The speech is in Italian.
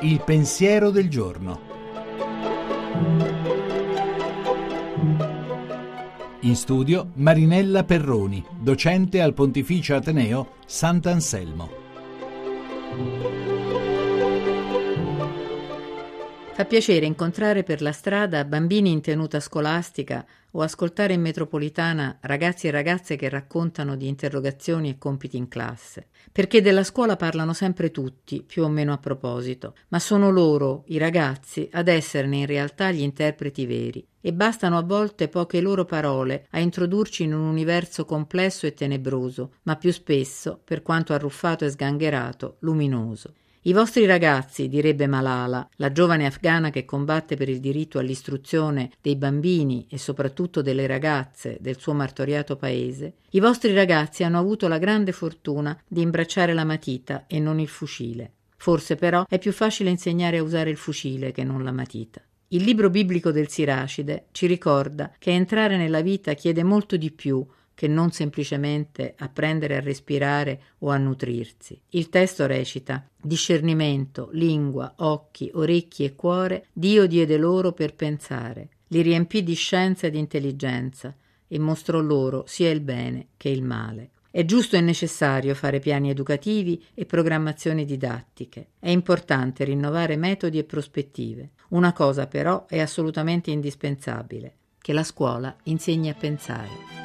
Il pensiero del giorno. In studio Marinella Perroni, docente al Pontificio Ateneo Sant'Anselmo. Fa piacere incontrare per la strada bambini in tenuta scolastica o ascoltare in metropolitana ragazzi e ragazze che raccontano di interrogazioni e compiti in classe. Perché della scuola parlano sempre tutti, più o meno a proposito, ma sono loro, i ragazzi, ad esserne in realtà gli interpreti veri. E bastano a volte poche loro parole a introdurci in un universo complesso e tenebroso, ma più spesso, per quanto arruffato e sgangherato, luminoso. I vostri ragazzi, direbbe Malala, la giovane afghana che combatte per il diritto all'istruzione dei bambini e soprattutto delle ragazze del suo martoriato paese, i vostri ragazzi hanno avuto la grande fortuna di imbracciare la matita e non il fucile. Forse però è più facile insegnare a usare il fucile che non la matita. Il libro biblico del Siracide ci ricorda che entrare nella vita chiede molto di più che non semplicemente apprendere a respirare o a nutrirsi. Il testo recita discernimento, lingua, occhi, orecchi e cuore, Dio diede loro per pensare, li riempì di scienza e di intelligenza e mostrò loro sia il bene che il male. È giusto e necessario fare piani educativi e programmazioni didattiche. È importante rinnovare metodi e prospettive. Una cosa però è assolutamente indispensabile, che la scuola insegni a pensare.